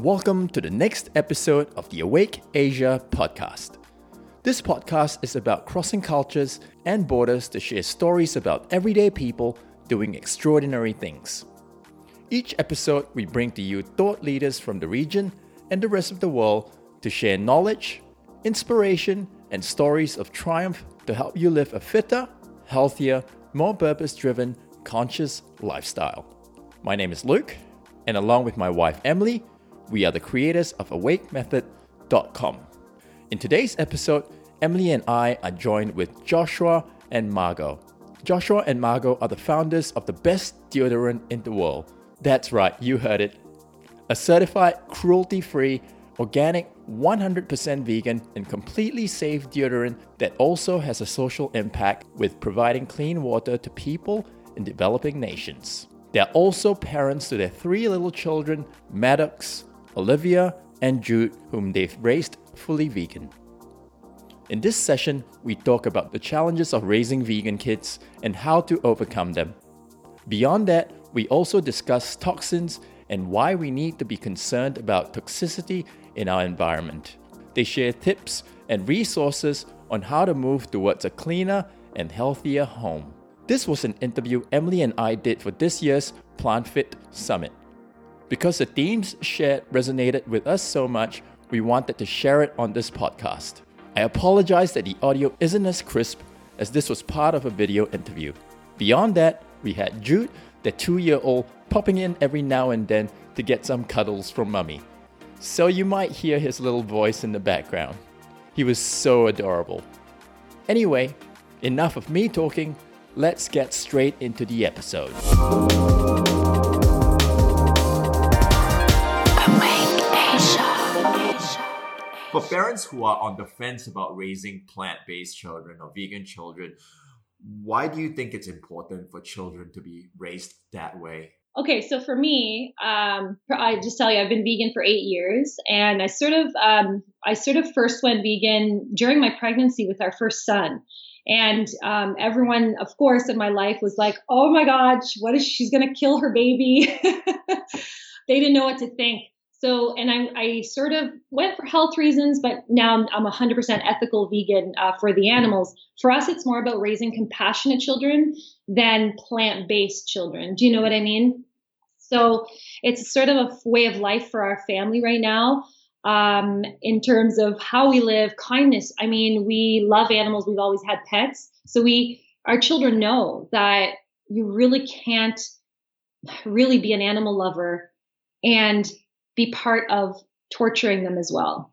Welcome to the next episode of the Awake Asia podcast. This podcast is about crossing cultures and borders to share stories about everyday people doing extraordinary things. Each episode, we bring to you thought leaders from the region and the rest of the world to share knowledge, inspiration, and stories of triumph to help you live a fitter, healthier, more purpose driven, conscious lifestyle. My name is Luke, and along with my wife Emily, we are the creators of AwakeMethod.com. In today's episode, Emily and I are joined with Joshua and Margot. Joshua and Margot are the founders of the best deodorant in the world. That's right, you heard it. A certified cruelty free, organic, 100% vegan, and completely safe deodorant that also has a social impact with providing clean water to people in developing nations. They are also parents to their three little children, Maddox, Olivia, and Jude, whom they've raised fully vegan. In this session, we talk about the challenges of raising vegan kids and how to overcome them. Beyond that, we also discuss toxins and why we need to be concerned about toxicity in our environment. They share tips and resources on how to move towards a cleaner and healthier home. This was an interview Emily and I did for this year's PlantFit Summit. Because the themes shared resonated with us so much, we wanted to share it on this podcast. I apologize that the audio isn't as crisp as this was part of a video interview. Beyond that, we had Jude, the two year old, popping in every now and then to get some cuddles from mummy. So you might hear his little voice in the background. He was so adorable. Anyway, enough of me talking, let's get straight into the episode. For parents who are on the fence about raising plant based children or vegan children, why do you think it's important for children to be raised that way? Okay, so for me, um, I just tell you, I've been vegan for eight years, and I sort of, um, I sort of first went vegan during my pregnancy with our first son, and um, everyone, of course, in my life was like, "Oh my God, what is she's gonna kill her baby?" they didn't know what to think. So, and I, I sort of went for health reasons, but now I'm, I'm 100% ethical vegan uh, for the animals. For us, it's more about raising compassionate children than plant based children. Do you know what I mean? So, it's sort of a way of life for our family right now um, in terms of how we live, kindness. I mean, we love animals, we've always had pets. So, we, our children know that you really can't really be an animal lover and be part of torturing them as well.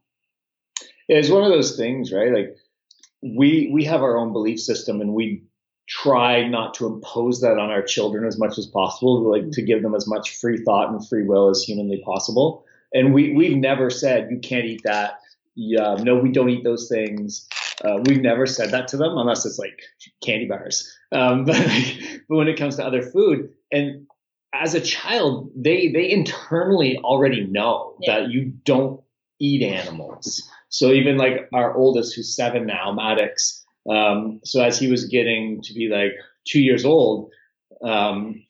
Yeah, it's one of those things, right? Like we we have our own belief system and we try not to impose that on our children as much as possible, like to give them as much free thought and free will as humanly possible. And we we've never said you can't eat that. Yeah, no, we don't eat those things. Uh, we've never said that to them unless it's like candy bars. Um, but, like, but when it comes to other food, and as a child, they they internally already know yeah. that you don't eat animals. So even like our oldest, who's seven now, Maddox. Um, so as he was getting to be like two years old, um,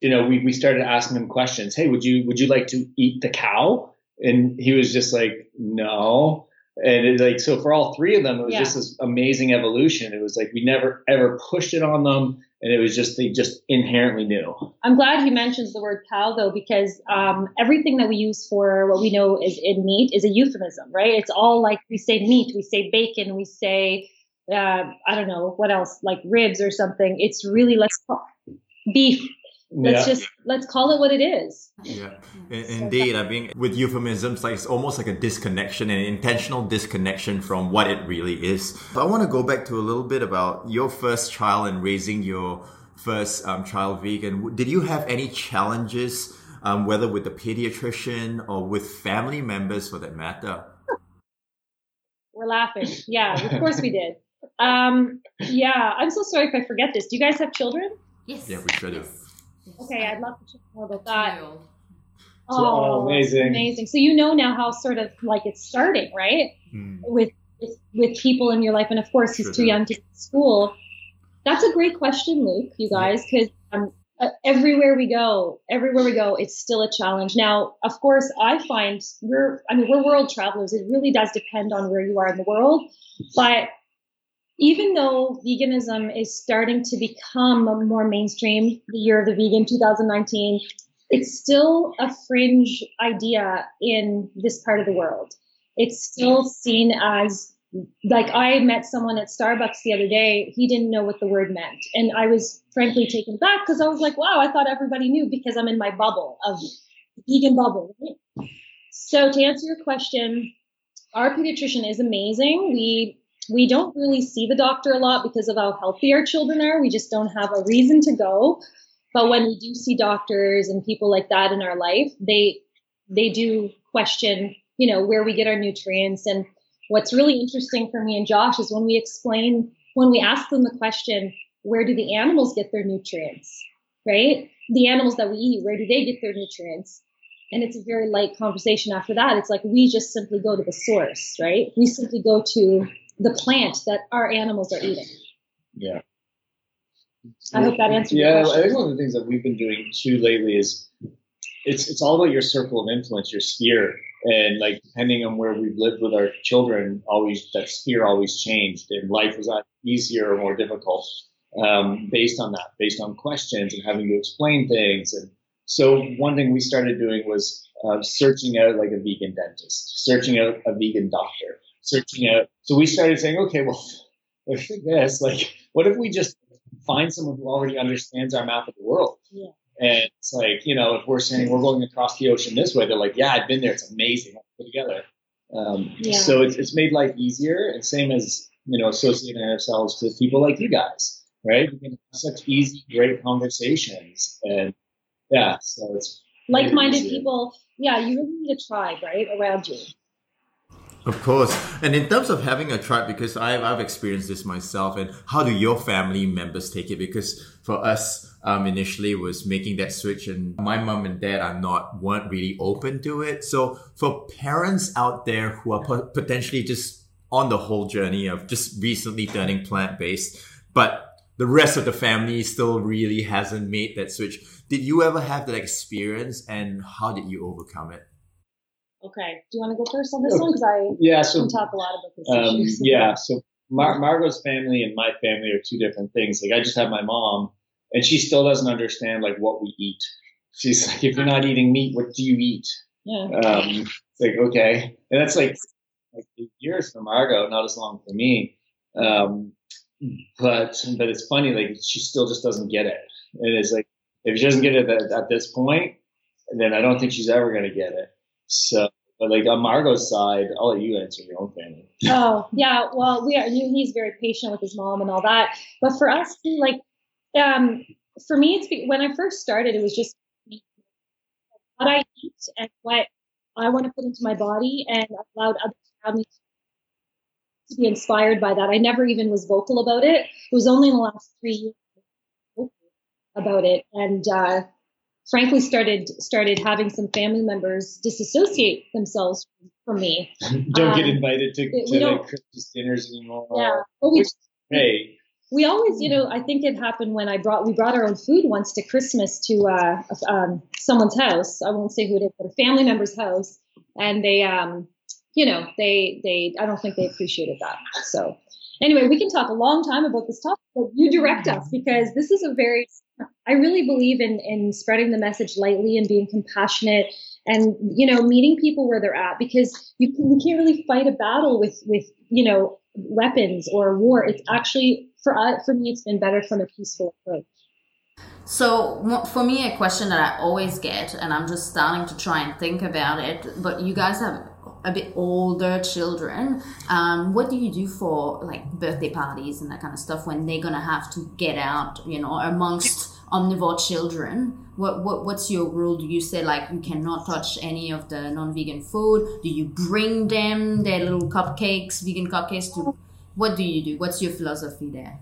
you know, we we started asking him questions. Hey, would you would you like to eat the cow? And he was just like, no. And it, like so for all three of them, it was yeah. just this amazing evolution. It was like we never ever pushed it on them and it was just they just inherently knew. I'm glad he mentions the word cow though, because um, everything that we use for what we know is in meat is a euphemism, right? It's all like we say meat, we say bacon, we say uh, I don't know what else, like ribs or something. It's really call beef. Let's yeah. just let's call it what it is. Yeah, indeed. I mean, with euphemisms, like it's almost like a disconnection, an intentional disconnection from what it really is. But I want to go back to a little bit about your first child and raising your first um, child vegan. Did you have any challenges, um, whether with the pediatrician or with family members, for that matter? We're laughing. Yeah, of course we did. Um, yeah, I'm so sorry if I forget this. Do you guys have children? Yes. Yeah, we should have. Yes. Okay, I'd love to know about that. Oh, oh, amazing. Amazing. So you know now how sort of like it's starting, right? Mm. With, with, with people in your life. And of course, he's sure too young to go to school. That's a great question, Luke, you guys, because um, uh, everywhere we go, everywhere we go, it's still a challenge. Now, of course, I find we're, I mean, we're world travelers. It really does depend on where you are in the world. But even though veganism is starting to become more mainstream, the year of the vegan 2019, it's still a fringe idea in this part of the world. It's still seen as like I met someone at Starbucks the other day. He didn't know what the word meant. And I was frankly taken back because I was like, wow, I thought everybody knew because I'm in my bubble of vegan bubble. So to answer your question, our pediatrician is amazing. We we don't really see the doctor a lot because of how healthy our children are. We just don't have a reason to go. But when we do see doctors and people like that in our life, they they do question, you know, where we get our nutrients and what's really interesting for me and Josh is when we explain, when we ask them the question, where do the animals get their nutrients? Right? The animals that we eat, where do they get their nutrients? And it's a very light conversation after that. It's like we just simply go to the source, right? We simply go to the plant that our animals are eating. Yeah. I hope that answers yeah, your I think one of the things that we've been doing too lately is it's it's all about your circle of influence, your sphere and like depending on where we've lived with our children, always that sphere always changed, and life was either easier or more difficult um, based on that, based on questions and having to explain things. And so one thing we started doing was uh, searching out like a vegan dentist, searching out a vegan doctor, searching out. So we started saying, okay, well, look at this. Like, what if we just find someone who already understands our map of the world? Yeah. And it's like, you know, if we're saying we're going across the ocean this way, they're like, yeah, I've been there. It's amazing. Let's put together. Um, Yeah. So it's, it's made life easier. And same as, you know, associating ourselves with people like you guys, right? We can have such easy, great conversations. And yeah, so it's Like-minded people, yeah, you really need a tribe, right, around you. Of course. And in terms of having a tribe, because I've, I've experienced this myself, and how do your family members take it? Because for us, um, initially was making that switch and my mom and dad are not, weren't really open to it. So for parents out there who are po- potentially just on the whole journey of just recently turning plant-based, but the rest of the family still really hasn't made that switch. Did you ever have that experience and how did you overcome it? Okay. Do you want to go first on this one? Because I Yeah. So can talk a lot about this Um, issue. yeah. So Mar- Margot's family and my family are two different things. Like I just have my mom, and she still doesn't understand like what we eat. She's like, if you're not eating meat, what do you eat? Yeah. Um, it's like okay, and that's like like eight years for Margot, not as long for me. Um, but but it's funny, like she still just doesn't get it. And it's like if she doesn't get it at, at this point, then I don't think she's ever gonna get it. So, but like on Margot's side, I'll let you answer your own family. Oh, yeah. Well, we are. He's very patient with his mom and all that. But for us, like, um, for me, it's be- when I first started, it was just what I eat and what I want to put into my body, and allowed others around me to be inspired by that. I never even was vocal about it. It was only in the last three years I was vocal about it, and uh, frankly, started started having some family members disassociate themselves from me. don't get Um, invited to, to like Christmas dinners anymore. Yeah. Well, we Hey, we always, you know, I think it happened when I brought we brought our own food once to Christmas to uh, um, someone's house. I won't say who it is, but a family member's house, and they, um, you know, they they I don't think they appreciated that. So anyway, we can talk a long time about this topic, but you direct us because this is a very I really believe in in spreading the message lightly and being compassionate and you know meeting people where they're at because you, can, you can't really fight a battle with with you know weapons or war. It's actually for us, for me, it's been better from a peaceful approach. So for me, a question that I always get, and I'm just starting to try and think about it, but you guys have a bit older children. Um, what do you do for like birthday parties and that kind of stuff when they're gonna have to get out, you know, amongst omnivore children? What, what what's your rule? Do you say like you cannot touch any of the non-vegan food? Do you bring them their little cupcakes, vegan cupcakes? To what do you do? What's your philosophy there?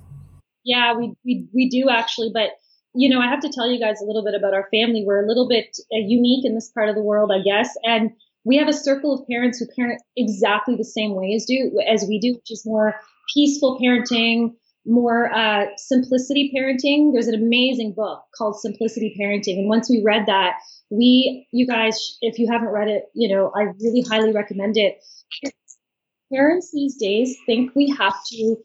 Yeah, we, we, we do actually, but you know, I have to tell you guys a little bit about our family. We're a little bit uh, unique in this part of the world, I guess. And we have a circle of parents who parent exactly the same way as do, as we do, which is more peaceful parenting. more uh, simplicity parenting. There's an amazing book called Simplicity Parenting, and once we read that, we, you guys, if you haven't read it, you know, I really highly recommend it. Parents these days think we have to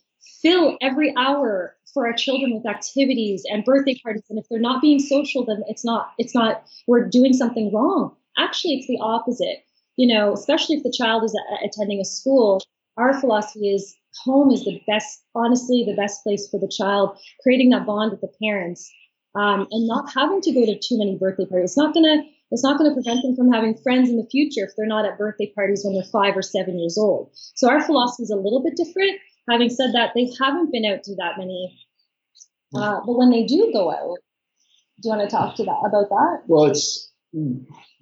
fill every hour for our children with activities and birthday parties, and if they're not being social, then it's not, it's not, we're doing something wrong. Actually, it's the opposite. You know, especially if the child is a- attending a school, our philosophy is home is the best, honestly, the best place for the child, creating that bond with the parents, um, and not having to go to too many birthday parties. It's not gonna, it's not gonna prevent them from having friends in the future if they're not at birthday parties when they're five or seven years old. So our philosophy is a little bit different. Having said that, they haven't been out to that many, uh, but when they do go out, do you want to talk to that about that? Well, it's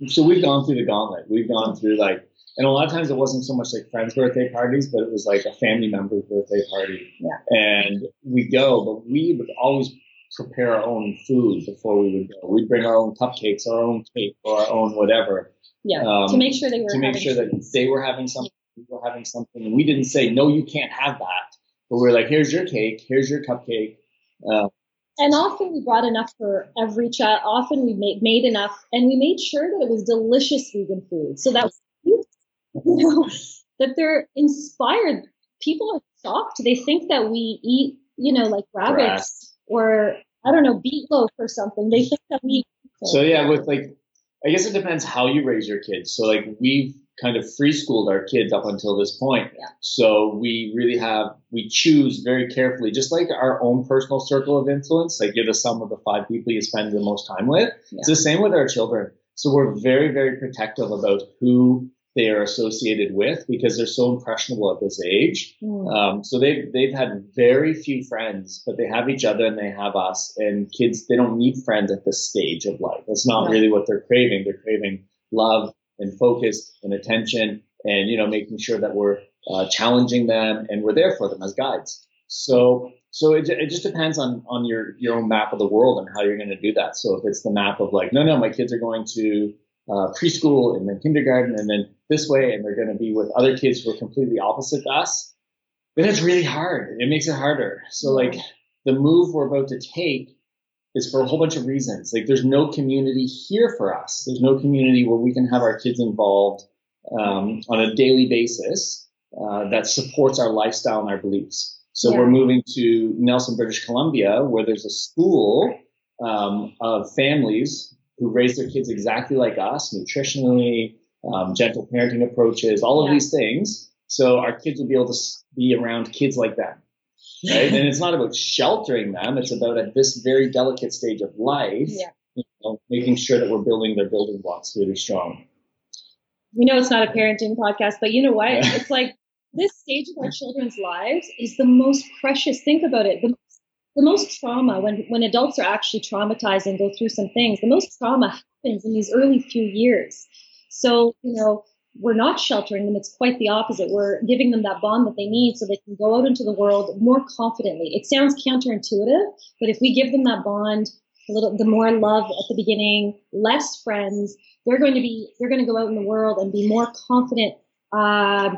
so we've gone through the gauntlet. We've gone through like, and a lot of times it wasn't so much like friends' birthday parties, but it was like a family member's birthday party. Yeah. And we go, but we would always prepare our own food before we would go. We'd bring our own cupcakes, our own cake, or our own whatever Yeah, Um, to make sure they were to make sure that they were having something, we were having something. And we didn't say, no, you can't have that. But we are like, here's your cake, here's your cupcake. Uh, And often we brought enough for every child. Often we made made enough, and we made sure that it was delicious vegan food. So that you know that they're inspired. People are shocked. They think that we eat, you know, like rabbits or I don't know, beetloaf or something. They think that we. So yeah, with like, I guess it depends how you raise your kids. So like we've kind of free schooled our kids up until this point. Yeah. So we really have we choose very carefully, just like our own personal circle of influence. Like you're the sum of the five people you spend the most time with. It's the same with our children. So we're very very protective about who they are associated with because they're so impressionable at this age. Mm. Um, so they've they've had very few friends, but they have each other and they have us. And kids, they don't need friends at this stage of life. That's not really what they're craving. They're craving love and focus and attention, and you know, making sure that we're uh, challenging them and we're there for them as guides. So so it, it just depends on on your your own map of the world and how you're going to do that. So if it's the map of like, no, no, my kids are going to uh, preschool and then kindergarten and then this way, and they're going to be with other kids who are completely opposite to us, then it's really hard. It makes it harder. So like the move we're about to take is for a whole bunch of reasons. Like there's no community here for us. There's no community where we can have our kids involved um, on a daily basis uh, that supports our lifestyle and our beliefs. So Yeah. we're moving to Nelson, British Columbia, where there's a school um, of families who raise their kids exactly like us, nutritionally, um, gentle parenting approaches, all of Yeah. these things. So our kids will be able to be around kids like them. Right? and it's not about sheltering them. It's about at this very delicate stage of life, Yeah. you know, making sure that we're building their building blocks really strong. we know it's not a parenting podcast, but you know what? Yeah. It's like this stage of our children's lives is the most precious. Think about it. The, the most trauma when, when adults are actually traumatized and go through some things, the most trauma happens in these early few years. So, you know, we're not sheltering them. It's quite the opposite. We're giving them that bond that they need so they can go out into the world more confidently. It sounds counterintuitive, but if we give them that bond, a little, the more love at the beginning, less friends, they're going to be they're going to go out in the world and be more confident uh,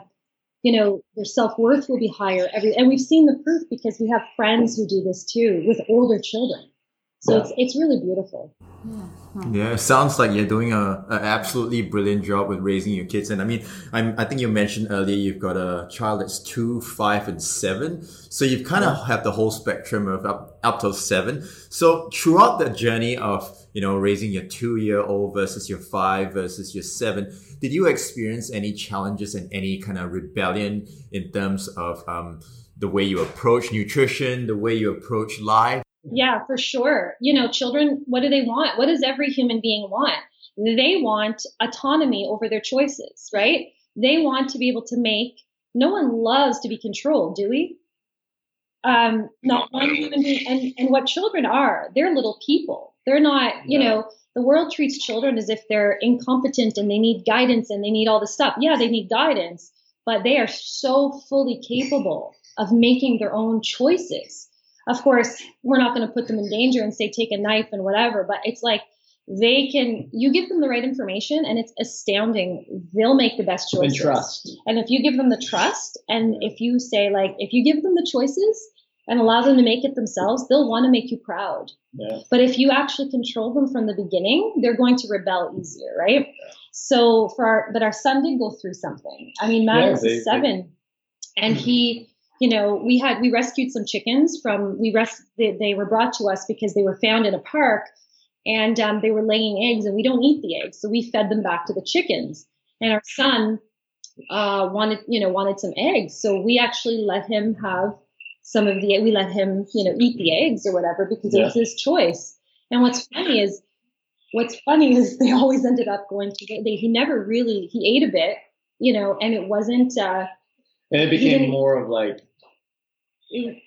you know their self-worth will be higher every and we've seen the proof because we have friends who do this too with older children so Yeah. it's it's really beautiful Yeah, it sounds like you're doing a, a absolutely brilliant job with raising your kids. And I mean, I'm, I think you mentioned earlier you've got a child that's two, five, and seven. So you've kind of have the whole spectrum of up up till seven. So throughout the journey of you know raising your two year old versus your five versus your seven, did you experience any challenges and any kind of rebellion in terms of um, the way you approach nutrition, the way you approach life? Yeah for sure. You know children what do they want? What does every human being want? They want autonomy over their choices right? They want to be able to make no one loves to be controlled do we? Um not one human being and and what children are they're little people. They're not you Yeah. know the world treats children as if they're incompetent and they need guidance and they need all this stuff. Yeah they need guidance but they are so fully capable of making their own choices of course we're not going to put them in danger and say take a knife and whatever but it's like they can you give them the right information and it's astounding they'll make the best And choices trust. and if you give them the trust and if you say like if you give them the choices and allow them to make it themselves, they'll want to make you proud. Yeah. But if you actually control them from the beginning, they're going to rebel easier, right? yeah. So for our, but our son did go through something. I mean, Maddox they- is seven, and he, you know, we had we rescued some chickens from we res they, they were brought to us because they were found in a park, and um, they were laying eggs, and we don't eat the eggs, so we fed them back to the chickens. And our son uh, wanted, you know, wanted some eggs, so we actually let him have some of the we let him, you know, eat the eggs or whatever because it was his choice. And what's funny is what's funny is they always ended up going to they, he never really he ate a bit you know and it wasn't uh And it became more of like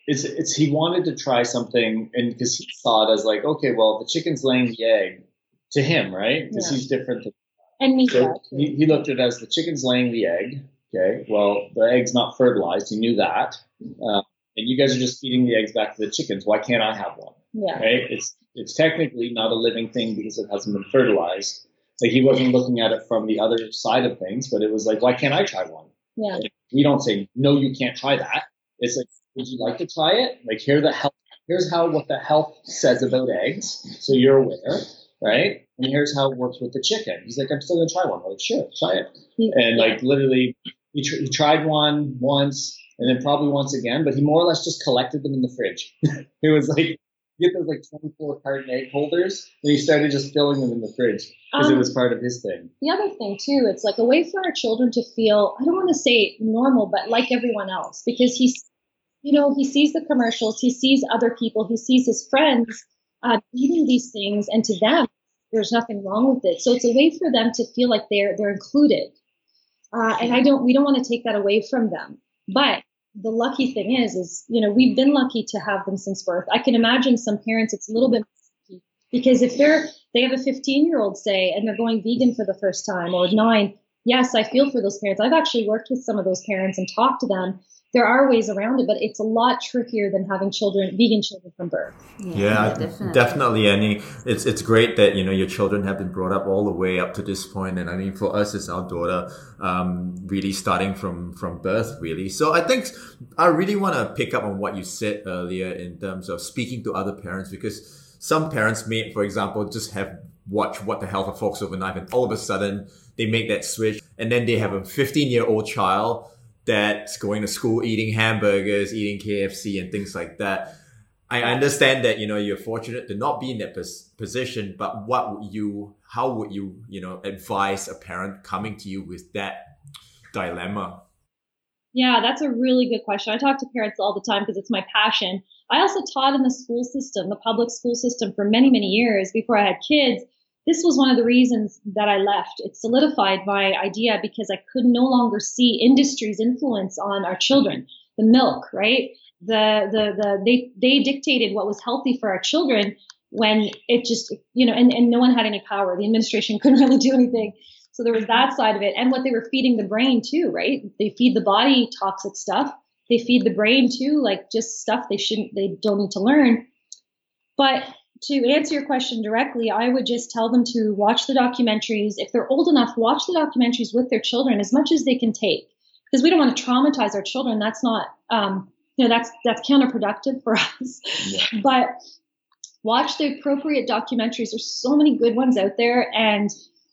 it's it's he wanted to try something and because he saw it as like okay well the chicken's laying the egg to him right? Because Yeah. he's different than and me so he, he looked at it as the chicken's laying the egg okay? Well the egg's not fertilized. He knew that. Uh, and you guys are just feeding the eggs back to the chickens. Why can't i have one? Yeah. Right? It's it's technically not a living thing because it hasn't been fertilized. Like he wasn't looking at it from the other side of things but it was like why can't i try one? Yeah we don't say no you can't try that. It's like would you like to try it? Like here the health here's how what the health says about eggs so you're aware right? And here's how it works with the chicken. He's like i'm still gonna try one. I'm like sure try it. And like literally he, tr- he tried one once and then probably once again but he more or less just collected them in the fridge. It was like get those like 24 carton egg holders and he started just filling them in the fridge because it Um, was part of his thing. the other thing too it's like a way for our children to feel i don't want to say normal but like everyone else because he's you know he sees the commercials he sees other people he sees his friends uh, eating these things and to them there's nothing wrong with it. So it's a way for them to feel like they're they're included. Uh, and i don't we don't want to take that away from them. But the lucky thing is is you know we've been lucky to have them since birth. I can imagine some parents it's a little bit because if they're they have a 15 year old say and they're going vegan for the first time or nine yes i feel for those parents. I've actually worked with some of those parents and talked to them there are ways around it but it's a lot trickier than having children vegan children from birth Yeah, definitely. And it's it's great that you know your children have been brought up all the way up to this point, and I mean for us, it's our daughter, um, really starting from from birth, really. So I think I really want to pick up on what you said earlier in terms of speaking to other parents, because some parents may, for example, just have watched What the Health of Forks Over Knives, and all of a sudden they make that switch, and then they have a 15 year old child that's going to school eating hamburgers, eating KFC, and things like that. I understand that you know you're fortunate to not be in that pos- position, but what would you, how would you, you know, advise a parent coming to you with that dilemma? Yeah, that's a really good question. I talk to parents all the time because it's my passion. I also taught in the school system, the public school system, for many, many years before I had kids. This was one of the reasons that I left. It solidified my idea because I could no longer see industry's influence on our children. The milk, right? The the the they they dictated what was healthy for our children when it just you know and, and no one had any power. The administration couldn't really do anything. So there was that side of it, and what they were feeding the brain too, right? They feed the body toxic stuff. They feed the brain too, like just stuff they shouldn't, they don't need to learn. But to answer your question directly, I would just tell them to watch the documentaries. If they're old enough, watch the documentaries with their children as much as they can take, because we don't want to traumatize our children. That's not, um, you know, that's that's counterproductive for us. Yeah. But watch the appropriate documentaries. There's so many good ones out there, and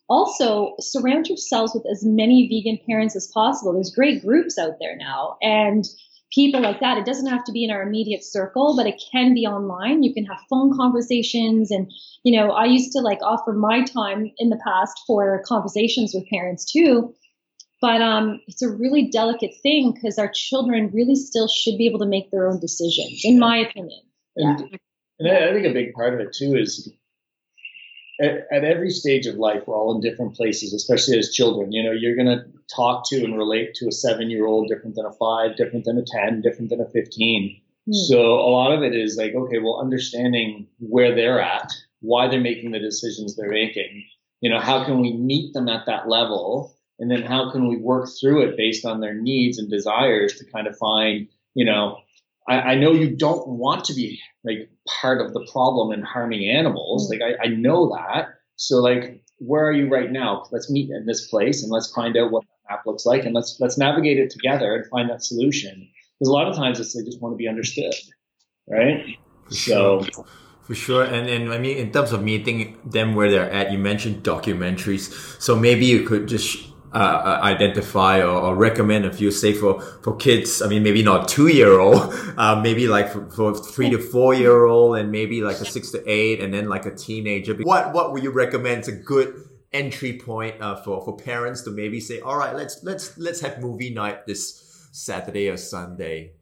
also surround yourselves with as many vegan parents as possible. There's great groups out there now, and people like that. It doesn't have to be in our immediate circle, but it can be online. You can have phone conversations, and you know, I used to like offer my time in the past for conversations with parents too. But um, it's a really delicate thing because our children really still should be able to make their own decisions, in my opinion. And, and I I think a big part of it too is at, at every stage of life, we're all in different places, especially as children. You know, you're going to talk to and relate to a seven year old different than a five, different than a 10, different than a 15. Hmm. So a lot of it is like, okay, well, understanding where they're at, why they're making the decisions they're making. You know, how can we meet them at that level? And then how can we work through it based on their needs and desires to kind of find, you know, I, I know you don't want to be like part of the problem in harming animals. Mm. Like I, I know that. So like, where are you right now? Let's meet in this place and let's find out what that map looks like and let's let's navigate it together and find that solution. Because a lot of times it's they just want to be understood. right? So. For sure, and and I mean, in terms of meeting them where they're at, you mentioned documentaries, so maybe you could just uh, uh, identify or, or, recommend a few, say for for kids. I mean, maybe not two year old, uh, maybe like for, for three to four year old, and maybe like a six to eight, and then like a teenager. What what would you recommend? A good entry point uh, for for parents to maybe say, all right, let's let's let's have movie night this Saturday or Sunday.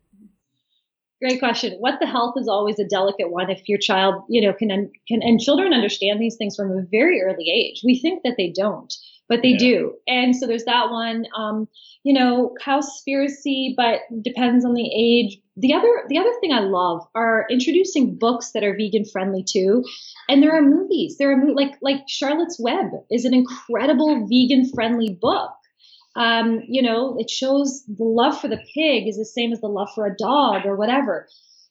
Great question. What the health is always a delicate one. If your child, you know, can can and children understand these things from a very early age. We think that they don't, but they yeah. do. And so there's that one. Um, you know, cowspiracy, but depends on the age. The other the other thing I love are introducing books that are vegan friendly too. And there are movies. There are like like Charlotte's Web is an incredible vegan friendly book um, you know, it shows the love for the pig is the same as the love for a dog or whatever.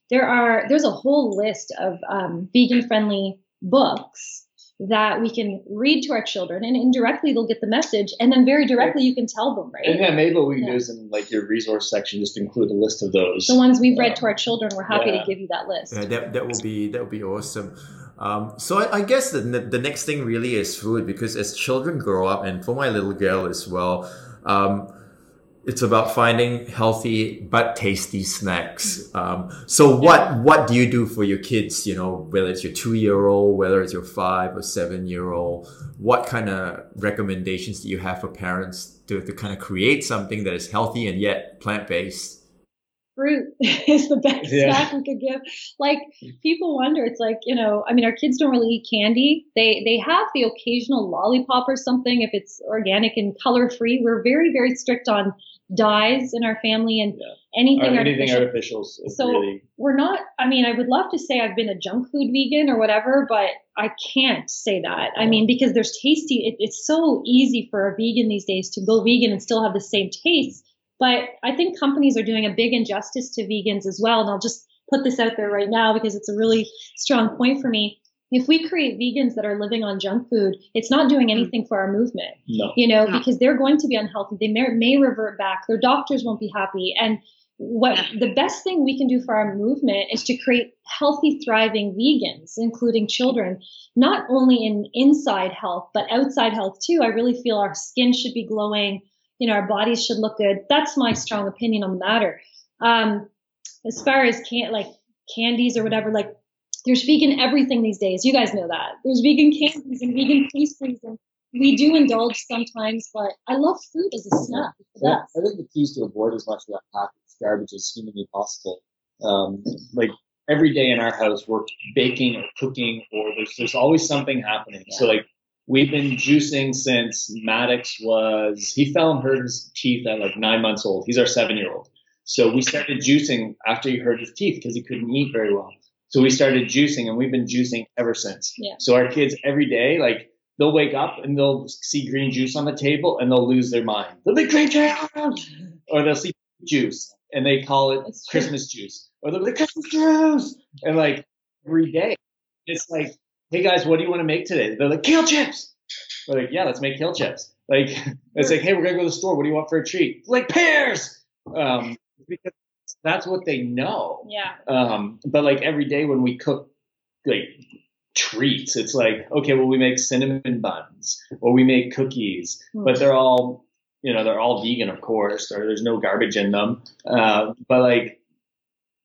There are there's a whole list of um, vegan friendly books that we can read to our children and indirectly they'll get the message and then very directly you can tell them right and yeah maybe what we can yeah. do is in like your resource section just include a list of those the ones we've read to our children we're happy yeah. to give you that list yeah, that, that will be that will be awesome um, so I, I, guess the, the next thing really is food because as children grow up and for my little girl as well um, it's about finding healthy but tasty snacks. Um, so what what do you do for your kids? You know, whether it's your two year old, whether it's your five or seven year old, what kind of recommendations do you have for parents to, to kind of create something that is healthy and yet plant based? Fruit is the best yeah. snack we could give. Like people wonder, it's like you know, I mean, our kids don't really eat candy. They they have the occasional lollipop or something if it's organic and color free. We're very very strict on dyes in our family and yeah. anything, or anything artificial. so really... we're not. I mean, I would love to say I've been a junk food vegan or whatever, but I can't say that. I mean, because there's tasty. It, it's so easy for a vegan these days to go vegan and still have the same taste but I think companies are doing a big injustice to vegans as well. And I'll just put this out there right now because it's a really strong point for me. If we create vegans that are living on junk food, it's not doing hmm. anything for our movement. No. You know, no. because they're going to be unhealthy. They may, may revert back. Their doctors won't be happy. And what the best thing we can do for our movement is to create healthy, thriving vegans, including children, not only in inside health, but outside health too. I really feel our skin should be glowing you know, our bodies should look good. That's my strong opinion on the matter. Um, as far as can like candies or whatever, like there's vegan everything these days. You guys know that. There's vegan candies and vegan pastries and we do indulge sometimes, but I love food as a snack. Yeah, I think the key is to avoid as much of that packaged garbage as humanly possible. Um, like every day in our house, we're baking or cooking, or there's there's always something happening. Yeah. So like We've been juicing since Maddox was, he fell and hurt his teeth at like nine months old. He's our seven year old. So we started juicing after he hurt his teeth because he couldn't eat very well. So we started juicing and we've been juicing ever since. Yeah. So our kids every day, like they'll wake up and they'll see green juice on the table and they'll lose their mind. They'll be green juice or they'll see juice and they call it Christmas juice or they'll be Christmas juice and like every day. It's like hey guys, what do you want to make today? They're like, kale chips. We're like, yeah, let's make kale chips. Like, it's like, hey, we're gonna go to the store. What do you want for a treat? Like pears. Um, because that's what they know. Yeah. Um, but like every day when we cook like treats, it's like, okay, well, we make cinnamon buns or we make cookies, mm. but they're all, you know, they're all vegan, of course, or there's no garbage in them. Uh, but like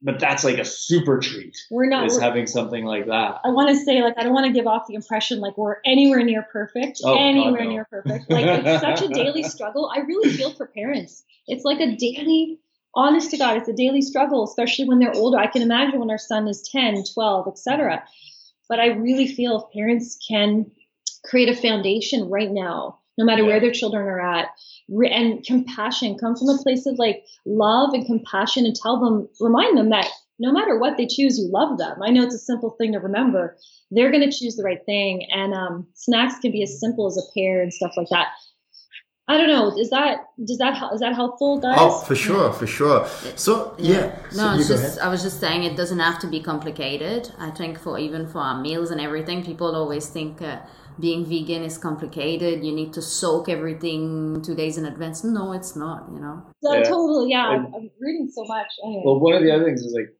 but that's like a super treat. We're not is having something like that. I want to say like I don't want to give off the impression like we're anywhere near perfect, oh, anywhere God, no. near perfect. Like it's such a daily struggle. I really feel for parents. It's like a daily honest to God, it's a daily struggle, especially when they're older. I can imagine when our son is 10, 12, etc. But I really feel if parents can create a foundation right now, no matter yeah. where their children are at, and compassion come from a place of like love and compassion and tell them remind them that no matter what they choose you love them i know it's a simple thing to remember they're going to choose the right thing and um, snacks can be as simple as a pear and stuff like that I don't know. Is that does that is that helpful, guys? Oh, for sure, for sure. So yeah. No, so it's just I was just saying it doesn't have to be complicated. I think for even for our meals and everything, people always think uh, being vegan is complicated. You need to soak everything two days in advance. No, it's not. You know. So yeah. totally, yeah. I'm, I'm, reading so much. Anyway. Well, one of the other things is like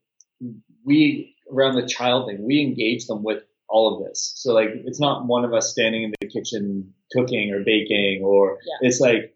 we around the child thing, we engage them with all of this. So like, it's not one of us standing in the kitchen cooking or baking, or Yeah. it's like,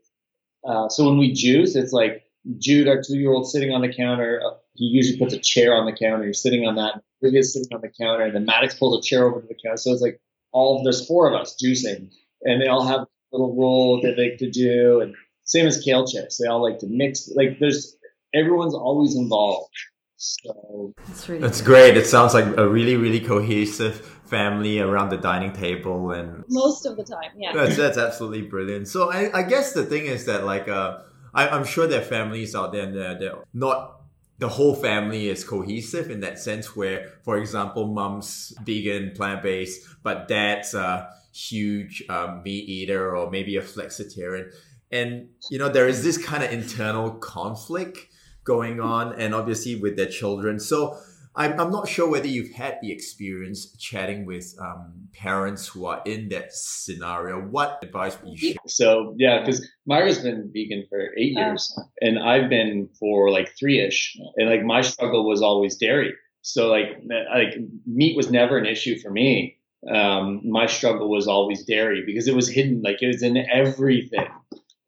uh, so when we juice, it's like Jude, our two-year-old, sitting on the counter. Uh, he usually puts a chair on the counter. He's sitting on that. Olivia's sitting on the counter, and then Maddox pulls a chair over to the counter. So it's like all there's four of us juicing, and they all have little role that they like to do, and same as kale chips. They all like to mix. Like there's everyone's always involved. So It's really That's great. It sounds like a really, really cohesive family around the dining table, and Most of the time, yeah. that's that's absolutely brilliant. So I, I guess the thing is that like uh, I, I'm sure there are families out there that they're not the whole family is cohesive in that sense where, for example, mom's vegan, plant based, but dad's a huge um, meat eater or maybe a flexitarian. And, you know, there is this kind of internal conflict going on and obviously with their children. So I'm, I'm not sure whether you've had the experience chatting with um, parents who are in that scenario. What advice would you share? so yeah, because Myra's been vegan for eight years, and I've been for like three ish, and like my struggle was always dairy. So like like meat was never an issue for me. Um, my struggle was always dairy because it was hidden, like it was in everything,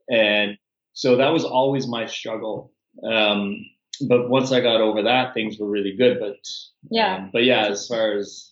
and so that was always my struggle. Um, but once I got over that, things were really good. But Yeah. um, but yeah, as far as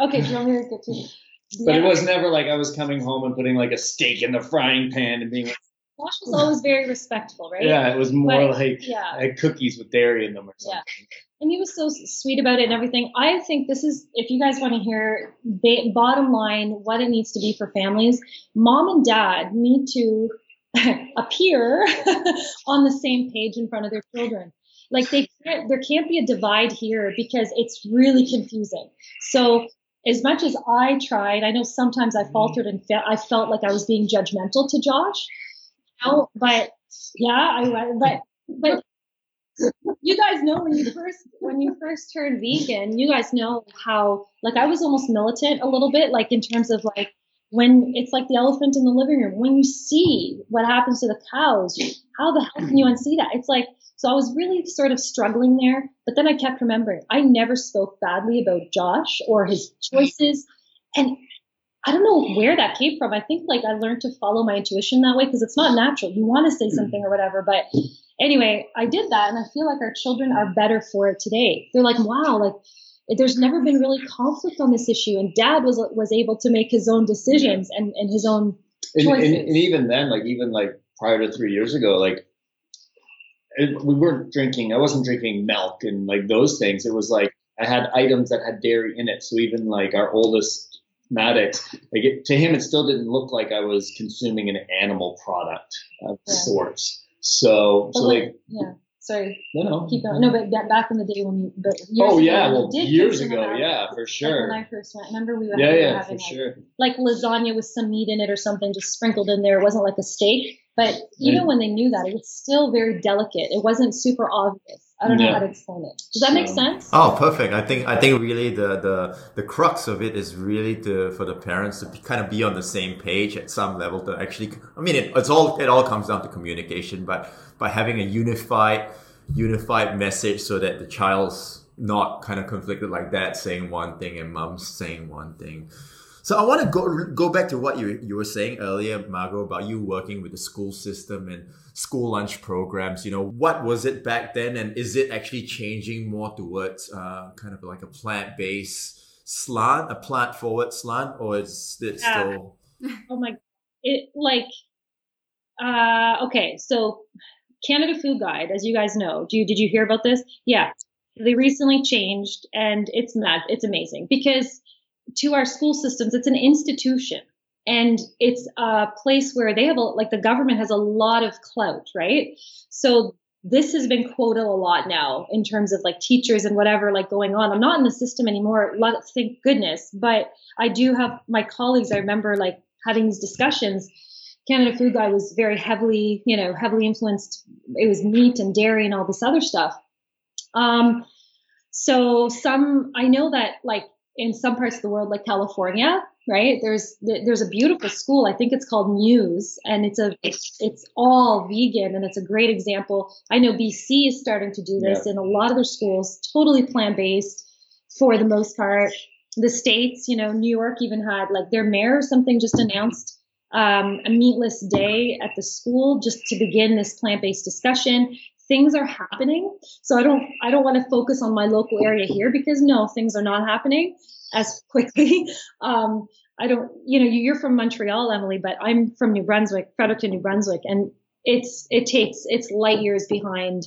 Okay, do you want me to get to? but it was never like I was coming home and putting like a steak in the frying pan and being like, Josh was always very respectful, right? yeah, it was more But, like yeah. like cookies with dairy in them or Yeah. something. and he was so sweet about it and everything. I think this is, if you guys want to hear ba- bottom line, what it needs to be for families, mom and dad need to appear on the same page in front of their children. Like they can't, there can't be a divide here because it's really confusing. So as much as I tried, I know sometimes I mm-hmm. faltered and fe- I felt like I was being judgmental to Josh. You know, but yeah, I but but you guys know when you first when you first turned vegan, you guys know how like I was almost militant a little bit, like in terms of like when it's like the elephant in the living room. When you see what happens to the cows, how the hell can you unsee that? It's like so I was really sort of struggling there, but then I kept remembering I never spoke badly about Josh or his choices, and I don't know where that came from. I think like I learned to follow my intuition that way because it's not natural. You want to say hmm. something or whatever, but anyway, I did that, and I feel like our children are better for it today. They're like, wow, like there's never been really conflict on this issue, and Dad was was able to make his own decisions and and his own. And, and, and even then, like even like prior to three years ago, like it, we weren't drinking. I wasn't drinking milk and like those things. It was like I had items that had dairy in it. So even like our oldest Maddox, like it, to him, it still didn't look like I was consuming an animal product of Yeah. sorts. So But so like, like yeah, sorry, no no keep going. No, but back in the day when you, but years oh ago yeah, well did years ago, animal- yeah, for Like sure. when I first went, remember we were yeah, yeah, having for like, sure. like lasagna with some meat in it or something just sprinkled in there. It wasn't like a steak. But even Right. when they knew that, it was still very delicate. It wasn't super obvious. I don't know how to explain it. Does that make sense? Oh, perfect. I think I think really the the the crux of it is really to for the parents to be, kind of be on the same page at some level to actually. I mean, it, it's all it all comes down to communication, but by having a unified unified message so that the child's not kind of conflicted like that saying one thing and mom's saying one thing. So I want to go go back to what you you were saying earlier, Margot, about you working with the school system and school lunch programs. You know, what was it back then, and is it actually changing more towards uh, kind of like a plant based slant, a plant forward slant, or is it Yeah. still? Oh my, it like, uh, okay. So Canada Food Guide, as you guys know, do you, did you hear about this? Yeah. They recently changed and it's mad. It's amazing because to our school systems, it's an institution and it's a place where they have a, like the government has a lot of clout, right? So this has been quoted a lot now in terms of like teachers and whatever like going on. I'm not in the system anymore, thank goodness, but I do have my colleagues. I remember like having these discussions. Canada Food Guide was very heavily, you know, heavily influenced. It was meat and dairy and all this other stuff. Um, so some, I know that like in some parts of the world, like California, right? There's there's a beautiful school. I think it's called Muse, and it's a it's, it's all vegan, and it's a great example. I know BC is starting to do this yeah. in a lot of their schools, totally plant based for the most part. The states, you know, New York even had like their mayor or something just announced um, a meatless day at the school just to begin this plant based discussion things are happening. So I don't I don't want to focus on my local area here because no, things are not happening as quickly. Um, I don't, you know, you're from Montreal, Emily, but I'm from New Brunswick, Fredericton, New Brunswick, and it's it takes it's light years behind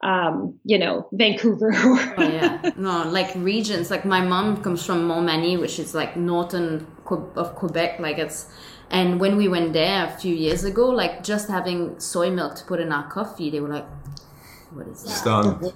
um, you know, Vancouver. oh, yeah. No, like regions. Like my mom comes from Montmagny, which is like northern of Quebec. Like it's, and when we went there a few years ago, like just having soy milk to put in our coffee, they were like, what is that? Stunned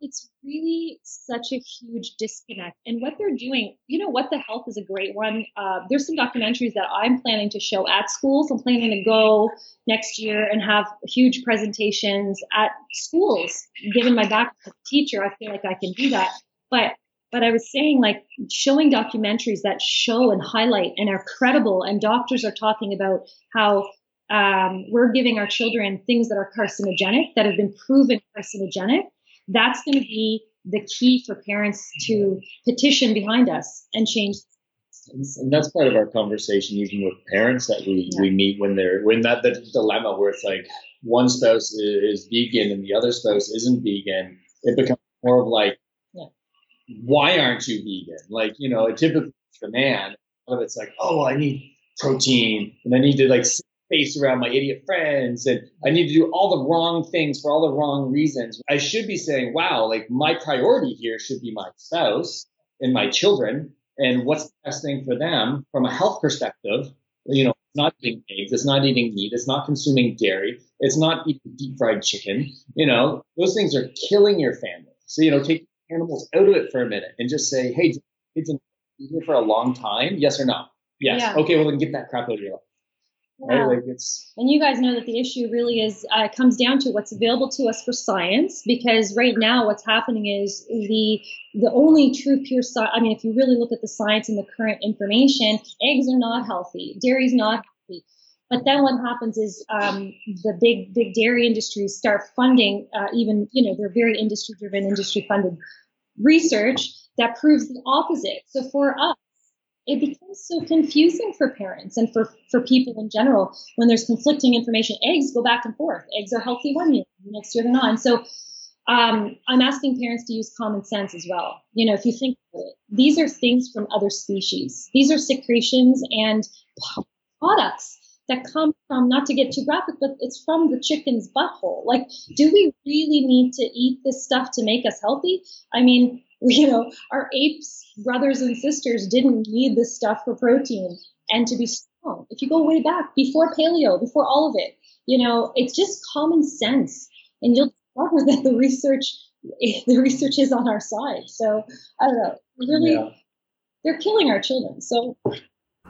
it's really such a huge disconnect. And what they're doing, you know, what the health is a great one. Uh, there's some documentaries that I'm planning to show at schools. I'm planning to go next year and have huge presentations at schools. Given my background as a teacher, I feel like I can do that. But but I was saying like showing documentaries that show and highlight and are credible, and doctors are talking about how um, we're giving our children things that are carcinogenic, that have been proven carcinogenic, that's going to be the key for parents to petition behind us and change and that's part of our conversation even with parents that we, yeah. we meet when they're when that the dilemma where it's like one spouse is, vegan and the other spouse isn't vegan it becomes more of like yeah. why aren't you vegan like you know typically the man of it's like oh i need protein and i need to like face around my idiot friends and I need to do all the wrong things for all the wrong reasons. I should be saying, wow, like my priority here should be my spouse and my children and what's the best thing for them from a health perspective. You know, it's not eating eggs, it's not eating meat, it's not consuming dairy, it's not eating deep fried chicken. You know, those things are killing your family. So, you know, take animals out of it for a minute and just say, hey, kids here for a long time? Yes or no? Yes. Yeah. Okay, well then get that crap out of your life. Right? Like it's and you guys know that the issue really is uh, comes down to what's available to us for science because right now what's happening is the the only true pure science. I mean, if you really look at the science and the current information, eggs are not healthy, dairy's not healthy. But then what happens is um, the big big dairy industries start funding uh, even you know they're very industry driven, industry funded research that proves the opposite. So for us it becomes so confusing for parents and for, for people in general when there's conflicting information. Eggs go back and forth. Eggs are healthy one year, next year they're not. And so um, I'm asking parents to use common sense as well. You know, if you think it, these are things from other species. These are secretions and products that come from, not to get too graphic, but it's from the chicken's butthole. Like, do we really need to eat this stuff to make us healthy? I mean, you know, our apes brothers and sisters didn't need this stuff for protein and to be strong. If you go way back before paleo, before all of it, you know, it's just common sense, and you'll discover that the research, the research is on our side. So I don't know, really, yeah. they're killing our children. So.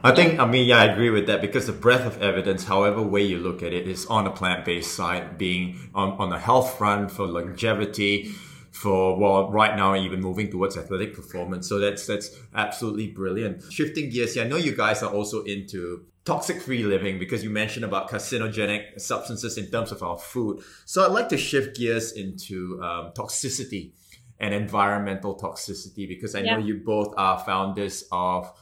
I think, I mean, yeah, I agree with that because the breadth of evidence, however way you look at it, is on the plant-based side, being on, on the health front for longevity, for well right now even moving towards athletic performance. So that's that's absolutely brilliant. Shifting gears here i know you guys are also into toxic free living because you mentioned about carcinogenic substances in terms of our food. So i'd like to shift gears into um, toxicity and environmental toxicity because i yeah. know you both are founders of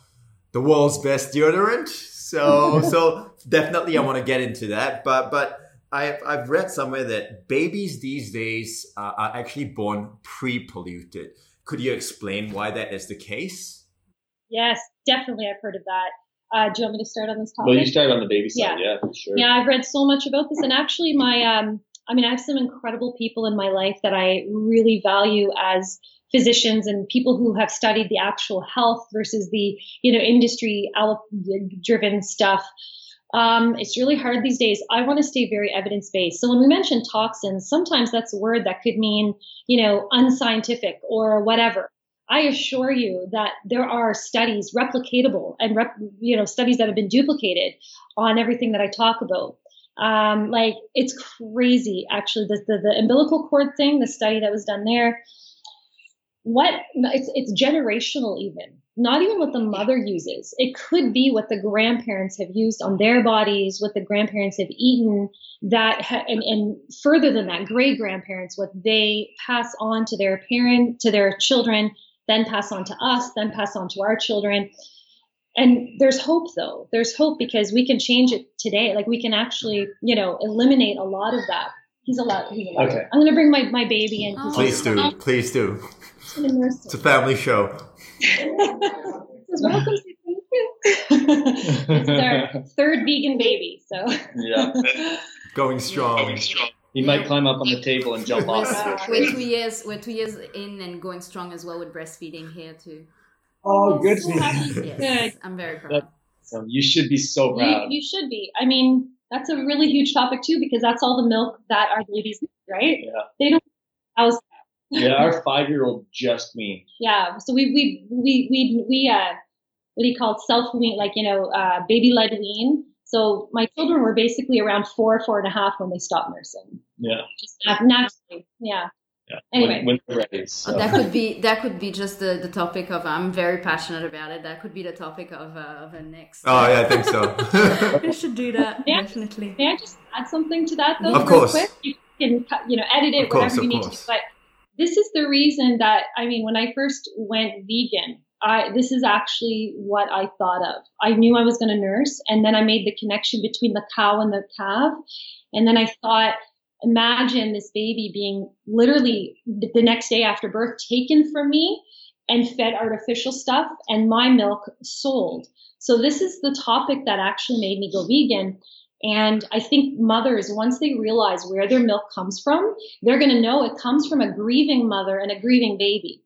the world's best deodorant. So so definitely i want to get into that. But but I've, I've read somewhere that babies these days uh, are actually born pre-polluted. Could you explain why that is the case? Yes, definitely. I've heard of that. Uh, do you want me to start on this topic? Well, you start on the baby side, yeah, yeah sure. Yeah, I've read so much about this, and actually, my um, I mean, I have some incredible people in my life that I really value as physicians and people who have studied the actual health versus the you know industry driven stuff um, it's really hard these days. I want to stay very evidence based. So when we mention toxins, sometimes that's a word that could mean, you know, unscientific or whatever. I assure you that there are studies replicatable and rep, you know studies that have been duplicated on everything that I talk about. Um, like it's crazy, actually. The, the the umbilical cord thing, the study that was done there. What it's it's generational even not even what the mother uses. It could be what the grandparents have used on their bodies, what the grandparents have eaten, that ha- and, and further than that, great grandparents, what they pass on to their parent, to their children, then pass on to us, then pass on to our children. And there's hope though. There's hope because we can change it today. Like we can actually, you know, eliminate a lot of that. He's allowed. He's allowed. Okay. I'm gonna bring my, my baby in. Oh. Please do. Please do. Gonna nurse It's a family show. welcome to thank you. it's our third vegan baby, so Yeah. Going strong. Going strong. He might climb up on the table and jump off. We're, of we're it. two years. We're two years in and going strong as well with breastfeeding here too. Oh, good. Yes, Good. I'm very proud. So you should be so You, proud. you should be. I mean, that's a really huge topic too because that's all the milk that our babies need, right? Yeah. They don't. House. Yeah, our five-year-old just me. Yeah. So we we we we we uh what do you call it? Self wean, like you know, uh, baby led wean. So my children were basically around four, four and a half when they stopped nursing. Yeah. Just naturally. Yeah. Yeah. Anyway. when, when we're ready. So. Oh, that could be that could be just the, the topic of I'm very passionate about it. That could be the topic of uh, of a next. Oh yeah, I think so. we should do that Yeah. definitely. May I just add something to that though? Of course. Quick? You can you know edit it Of course, whatever you need course. to. But this is the reason that I mean, when I first went vegan, I this is actually what I thought of. I knew I was going to nurse, and then I made the connection between the cow and the calf, and then I thought. Imagine this baby being literally the next day after birth taken from me and fed artificial stuff and my milk sold. So this is the topic that actually made me go vegan. And I think mothers, once they realize where their milk comes from, they're going to know it comes from a grieving mother and a grieving baby.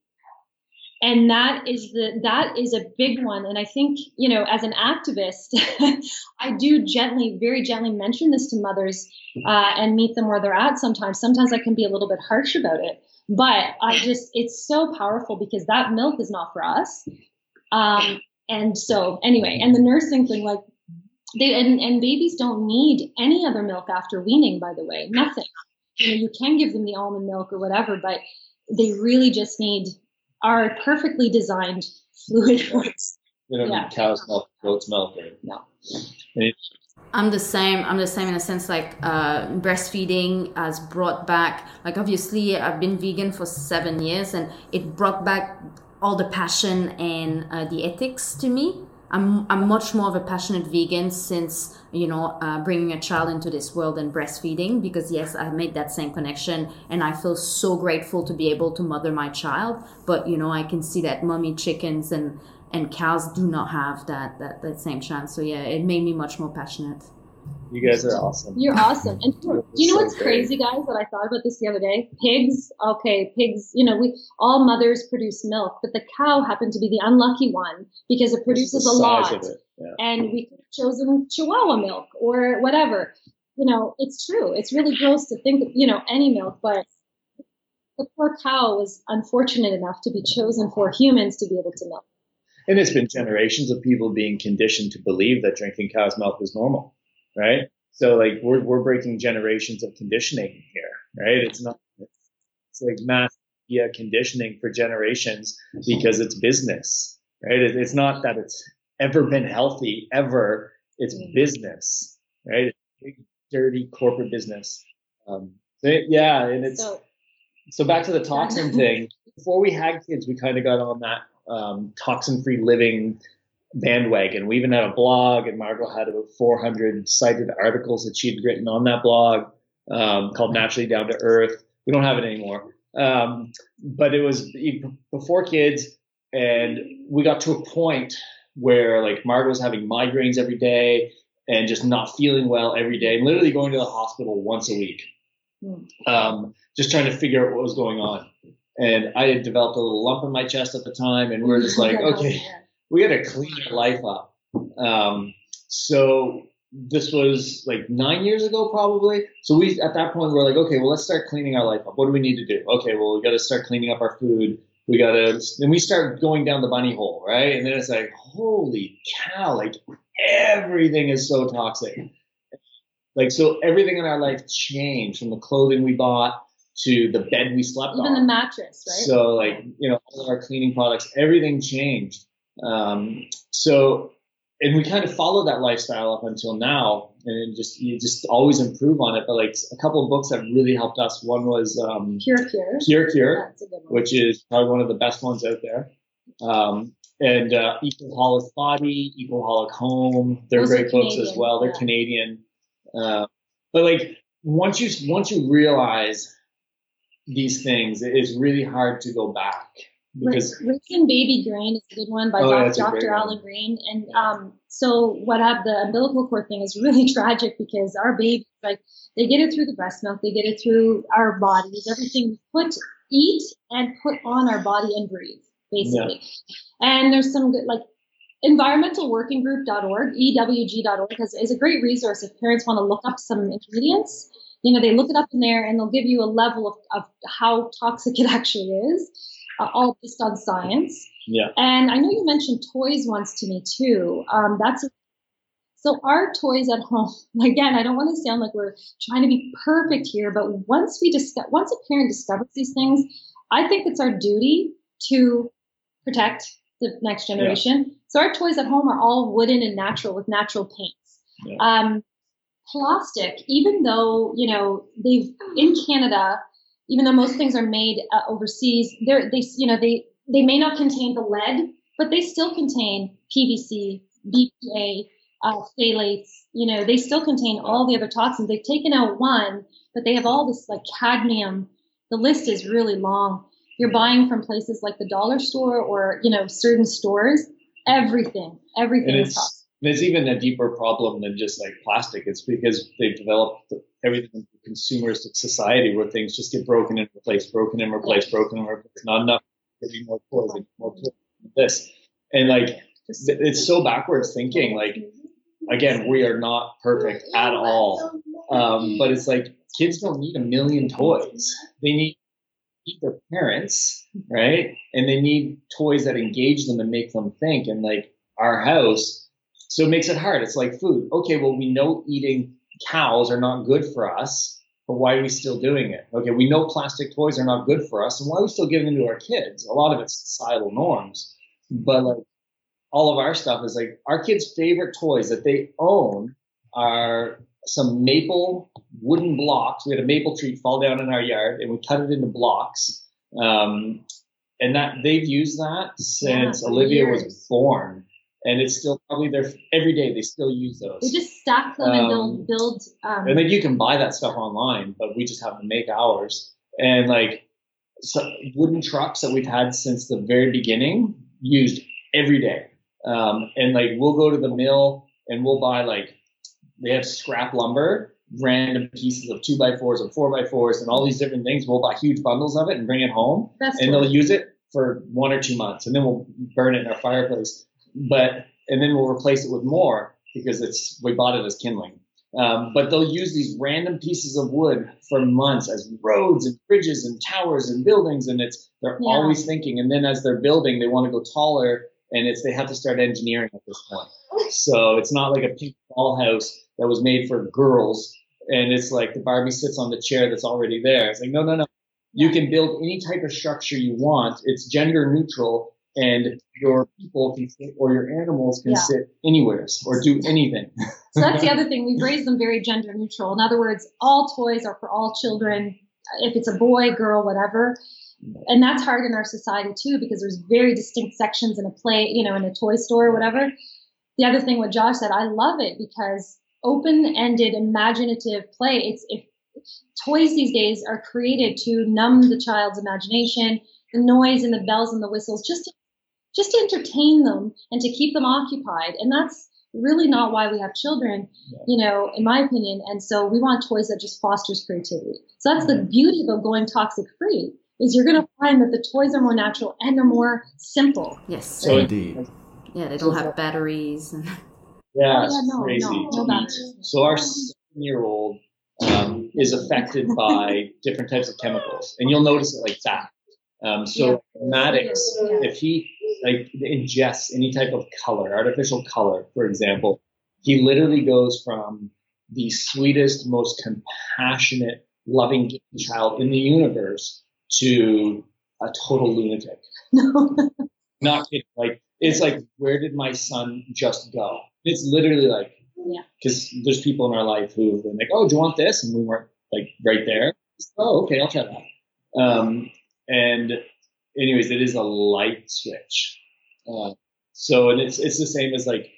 And that is the that is a big one. And I think you know, as an activist, I do gently, very gently mention this to mothers uh, and meet them where they're at. Sometimes, sometimes I can be a little bit harsh about it, but I just it's so powerful because that milk is not for us. Um, and so anyway, and the nursing thing, like they and, and babies don't need any other milk after weaning, by the way, nothing. You know, you can give them the almond milk or whatever, but they really just need our perfectly designed fluid source. You don't Yeah. need cow's milk, goat's milk. Or, No. I'm the same. I'm the same in a sense. Like uh, breastfeeding has brought back. Like obviously, I've been vegan for seven years, and it brought back all the passion and uh, the ethics to me. I'm I'm much more of a passionate vegan since you know uh, bringing a child into this world and breastfeeding because yes, I made that same connection, and I feel so grateful to be able to mother my child. But you know, I can see that mummy chickens and and cows do not have that that, that same chance. So yeah, it made me much more passionate. You guys are awesome. You're awesome. And do you know So what's great. crazy, guys? That I thought about this the other day. Pigs, okay, pigs. You know, we all mothers produce milk, but the cow happened to be the unlucky one because it produces a lot. Yeah. and we could have chosen Chihuahua milk or whatever. You know, it's true. It's really gross to think, of, you know, any milk, but the poor cow was unfortunate enough to be chosen for humans to be able to milk. And it's been generations of people being conditioned to believe that drinking cow's milk is normal, right? So like we're we're breaking generations of conditioning here, right? It's not it's like mass media conditioning for generations because it's business, right? It, it's not that it's ever been healthy ever. It's Mm. business, right? It's big, dirty corporate business. Um, so it- yeah, and it's So so back to the toxin thing. Before we had kids, we kind of got on that um, toxin-free living bandwagon. We even had a blog, and Margot had about 400 cited articles that she'd written on that blog um, called "Naturally Down to Earth." We don't have it anymore, um, but it was before kids, and we got to a point where like Margot was having migraines every day and just not feeling well every day, and literally going to the hospital once a week um, just trying to figure out what was going on. And I had developed a little lump in my chest at the time, and we are just like, okay, we had to clean our life up. Um, so this was like nine years ago, probably. So we, at that point, we we're like, okay, well, let's start cleaning our life up. What do we need to do? Okay, well, we got to start cleaning up our food. We got to, then we start going down the bunny hole, right? And then it's like, holy cow, like everything is so toxic. Like, so everything in our life changed from the clothing we bought to the bed we slept on. even on. the mattress, right? So like, you know, all of our cleaning products, everything changed. Um, so, and we kind of followed that lifestyle up until now, and just you just always improve on it. But like a couple of books that really helped us. One was um, Pure Cure. Cure, a good one. which is probably one of the best ones out there. Um, and uh, Ecoholic Body, Ecoholic Home, they're Those great books as well. They're yeah. Canadian. Uh, but like once you once you realize these things, it is really hard to go back because Raising Baby Green is a good one by Oh, yeah, Doc- that's a great Dr. Alan Greene. And um, so what happened, the umbilical cord thing is really tragic because our babies, like, they get it through the breast milk, they get it through our bodies, everything we put, eat, and put on our body and breathe, basically. And there's some good, like, environmentalworkinggroup.org, ewg.org, has, is a great resource if parents want to look up some ingredients. You know, they look it up in there and they'll give you a level of, of how toxic it actually is, uh, all based on science. yeah, And I know you mentioned toys once to me too. Um, that's so our toys at home. Again, I don't want to sound like we're trying to be perfect here, but once we discuss, once a parent discovers these things, I think it's our duty to protect the next generation. So our toys at home are all wooden and natural with natural paints. Yeah. Um, plastic, even though you know they've in Canada, even though most things are made uh, overseas, they're they you know they they may not contain the lead, but they still contain PVC, BPA, uh, phthalates. You know, they still contain all the other toxins. They've taken out one, but they have all this like cadmium. The list is really long. You're buying from places like the dollar store or you know certain stores. Everything, everything is toxic. It's there's even a deeper problem than just like plastic. It's because they've developed everything into consumeristic society where things just get broken and replaced, broken and replaced, broken and replaced. Not enough. Give me more toys, give more toys. This and like it's so backwards thinking. Like again, we are not perfect at all. Um, but it's like kids don't need a million toys. They need their parents, right? And they need toys that engage them and make them think. And like our house, so it makes it hard. It's like food. Okay, well we know eating cows are not good for us, but why are we still doing it? Okay, we know plastic toys are not good for us, and why are we still giving them to our kids? A lot of it's societal norms, but like all of our stuff is like our kids' favorite toys that they own are some maple wooden blocks. We had a maple tree fall down in our yard, and we cut it into blocks. Um, and that they've used that since Yeah, Olivia was born, and it's still probably there every day. They still use those. We just stack them and Um, build build. Um, And like you can buy that stuff online, but we just have to make ours. And like so wooden trucks that we've had since the very beginning, used every day. Um, and like we'll go to the mill and we'll buy like they have scrap lumber, random pieces of two by fours and four by fours and all these different things. We'll buy huge bundles of it and bring it home that's and cool. they'll use it for one or two months and then we'll burn it in our fireplace but and then we'll replace it with more because it's we bought it as kindling. Um, but they'll use these random pieces of wood for months as roads and bridges and towers and buildings and it's they're Yeah. always thinking. And then as they're building they want to go taller and it's they have to start engineering at this point. So it's not like a pink dollhouse that was made for girls and it's like the barbie sits on the chair that's already there. It's like no no no. You can build any type of structure you want. It's gender neutral, and your people can sit, or your animals can Yeah. sit anywhere or do anything. So that's the other thing. We've raised them very gender neutral. In other words, all toys are for all children, if it's a boy, girl, whatever. And that's hard in our society too, because there's very distinct sections in a play, you know, in a toy store or whatever. The other thing, what Josh said, I love it because open-ended, imaginative play. It's if toys these days are created to numb the child's imagination, the noise and the bells and the whistles, just to, just to entertain them and to keep them occupied. And that's really not why we have children, you know, in my opinion. And so we want toys that just fosters creativity. So that's the beauty of going toxic free is you're going to find that the toys are more natural and they're more simple. Yes. So Indeed. yeah, they don't have batteries. and- Yeah, it's Yeah, no, crazy. no, no to eat. batteries. So our seven-year-old um, is affected by different types of chemicals, and you'll notice it like that. Um, so Maddox, Yeah. if he like ingests any type of color, artificial color, for example, he literally goes from the sweetest, most compassionate, loving child in the universe to a total lunatic. No. Not kidding. Like It's like, where did my son just go? It's literally like, Yeah. Because there's people in our life who have been like, oh, do you want this? And we weren't like right there. Oh, okay, I'll try that. Um, and anyways, it is a light switch. Uh, so and it's it's the same as like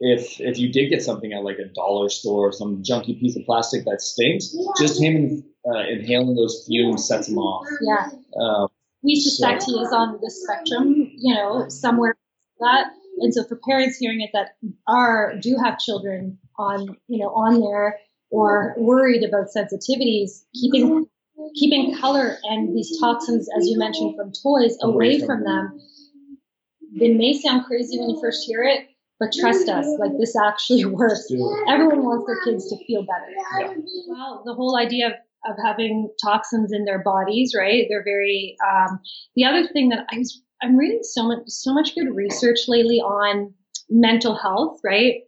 if if you did get something at like a dollar store, some junky piece of plastic that stinks, just him uh, inhaling those fumes sets him off. Yeah. Um, we suspect he is on the spectrum, you know, somewhere like that. And so for parents hearing it that are do have children on, you know, on there or worried about sensitivities, keeping keeping color and these toxins, as you mentioned, from toys away, Away from from them. It may sound crazy when you first hear it, but trust us, like this actually works. Everyone wants their kids to feel better. Yeah. Well, the whole idea of, of having toxins in their bodies, right? They're very. Um, the other thing that I was, I'm reading so much, so much good research lately on mental health, right?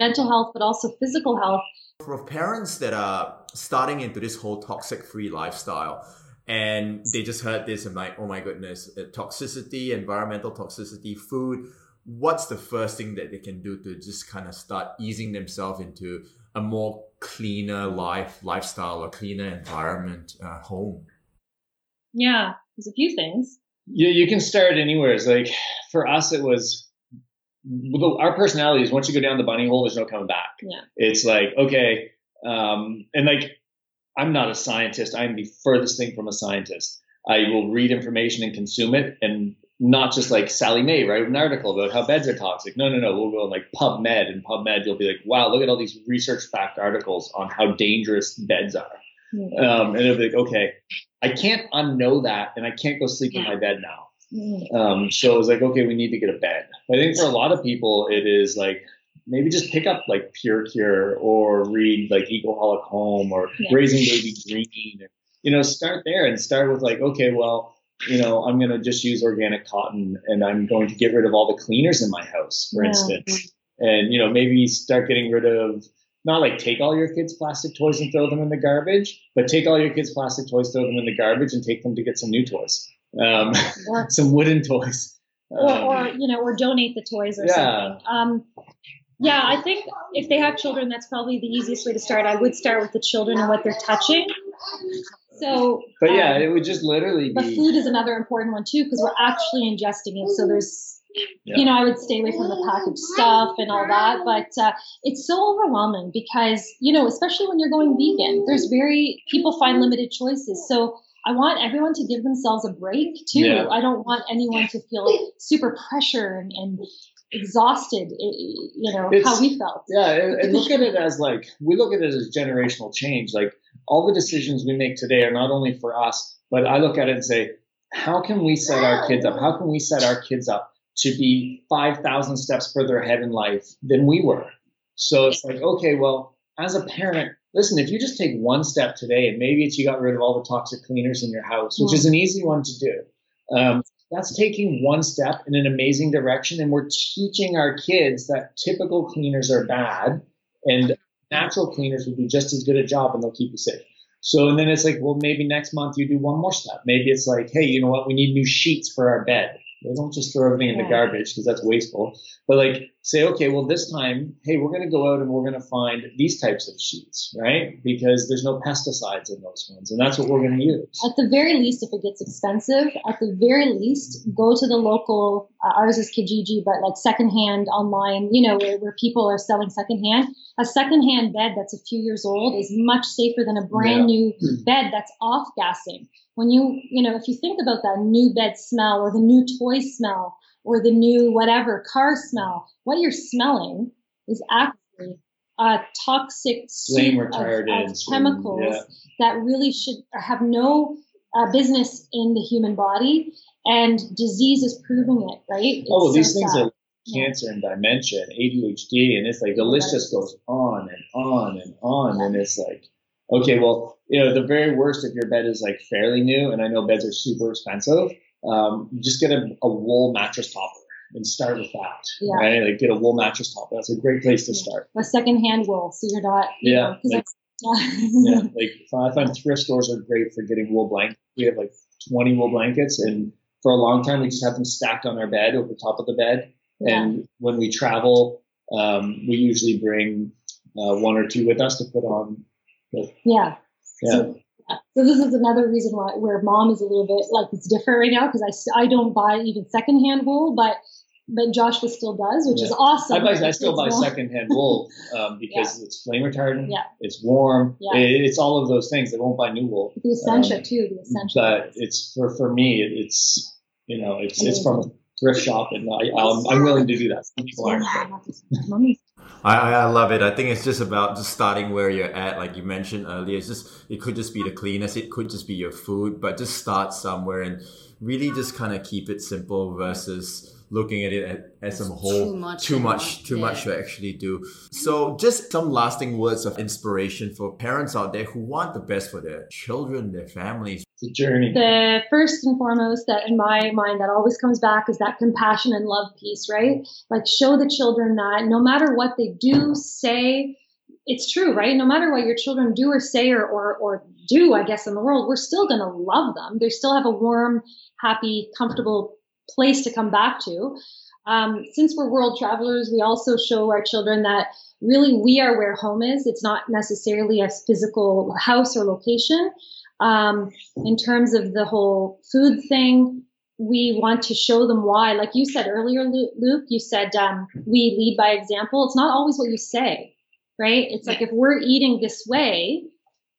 Mental health, but also physical health. For parents that are starting into this whole toxic free lifestyle and they just heard this and like, oh my goodness, uh, toxicity, environmental toxicity, food. What's the first thing that they can do to just kind of start easing themselves into a more cleaner life, lifestyle, or cleaner environment, uh, home? Yeah, there's a few things. you, you can start anywhere. It's like for us, it was well, our personalities. Once you go down the bunny hole, there's no coming back. Yeah. It's like okay, um, and like I'm not a scientist. I'm the furthest thing from a scientist. I will read information and consume it, and not just like Sally Mae write an article about how beds are toxic. No, no, no. We'll go on like PubMed, and PubMed you'll be like, wow, look at all these research fact articles on how dangerous beds are. Mm. Um, and it'll be like, okay, I can't unknow that, and I can't go sleep in my bed now. Mm. Um, so it was like, okay, we need to get a bed. I think for a lot of people, it is like maybe just pick up like Pure Cure or read like Ecoholic Home or Yeah. Raising Baby Green. You know, start there and start with like, okay, well, you know, I'm gonna just use organic cotton and I'm going to get rid of all the cleaners in my house, for Yeah. instance. And you know, maybe start getting rid of not like take all your kids' plastic toys and throw them in the garbage, but take all your kids' plastic toys, throw them in the garbage, and take them to get some new toys, um, some wooden toys. or, Um, or you know, or donate the toys or Yeah. something. Um, yeah, I think if they have children, that's probably the easiest way to start. I would start with the children and what they're touching. So, but yeah, um, it would just literally But be food is another important one too because we're actually ingesting it. So there's, Yeah. you know, I would stay away from the packaged stuff and all that. But uh, it's so overwhelming because, you know, especially when you're going vegan, there's very, people find limited choices. So I want everyone to give themselves a break too. Yeah. I don't want anyone to feel super pressure and, and exhausted, you know, It's- how we felt. Yeah, and, and look at it as like we look at it as generational change. Like all the decisions we make today are not only for us, but I look at it and say, how can we set our kids up? How can we set our kids up to be five thousand steps further ahead in life than we were? So it's like, okay, well, as a parent, listen, if you just take one step today, and maybe it's you got rid of all the toxic cleaners in your house, which is an easy one to do. Um, that's taking one step in an amazing direction, and we're teaching our kids that typical cleaners are bad, and natural cleaners will do just as good a job, and they'll keep you safe. So, and then it's like, well, maybe next month you do one more step. Maybe it's like, hey, you know what? We need new sheets for our bed. They don't just throw everything in the Yeah. garbage because that's wasteful. But like, say, okay, well, this time, hey, we're going to go out and we're going to find these types of sheets, right? Because there's no pesticides in those ones, and that's what we're going to use. At the very least, if it gets expensive, at the very least, go to the local. Uh, ours is Kijiji, but like secondhand online, you know, where, where people are selling secondhand. A secondhand bed that's a few years old is much safer than a brand new bed that's off gassing. When you, you know, if you think about that new bed smell or the new toy smell or the new whatever car smell, what you're smelling is actually a toxic Flame soup of- of chemicals yeah. that really should have no uh, business in the human body, and disease is proving it, right? It's Oh, so these things sad. are cancer and dementia and ADHD, and it's like the list just goes on and on and on, and it's like, okay, well, you know, the very worst if your bed is like fairly new, and I know beds are super expensive, um, just get a, a wool mattress topper and start with that, Yeah. right? Like get a wool mattress topper. That's a great place to start. a secondhand wool, so you're not, you Yeah, know, like- yeah. Yeah, like I find thrift stores are great for getting wool blankets. We have like 20 wool blankets, and for a long time, we just have them stacked on our bed over top of the bed. Yeah. And when we travel, um, we usually bring uh, one or two with us to put on. Yeah. Yeah. So, so this is another reason why where mom is a little bit like it's different right now because I, I don't buy even secondhand wool, but but Joshua still does, which is awesome. I, buy, I still buy secondhand wool um, because it's flame retardant. Yeah. It's warm. Yeah. It- it's all of those things. I won't buy new wool. The Essentia Um, too. The Essentia. But it's for for me. It, it's you know it's it's from a thrift shop, and I, I'm, I'm willing to do that. Some people aren't. Mommy. I, I love it. I think it's just about just starting where you're at. Like you mentioned earlier, it's just it could just be the cleanest, it could just be your food, but just start somewhere and really just kind of keep it simple versus looking at it as a whole too much too much much, too much to actually do. So just some lasting words of inspiration for parents out there who want the best for their children, their families. A journey. the first and foremost that in my mind that always comes back is that compassion and love piece, right? Like show the children that no matter what they do, say, it's true, right? No matter what your children do or say or or, or do, I guess in the world, we're still gonna love them. They still have a warm, happy, comfortable place to come back to. Um, since we're world travelers, we also show our children that really we are where home is. It's not necessarily a physical house or location. Um, in terms of the whole food thing, we want to show them why. Like you said earlier, Luke, you said um, we lead by example. It's not always what you say, right? It's like if we're eating this way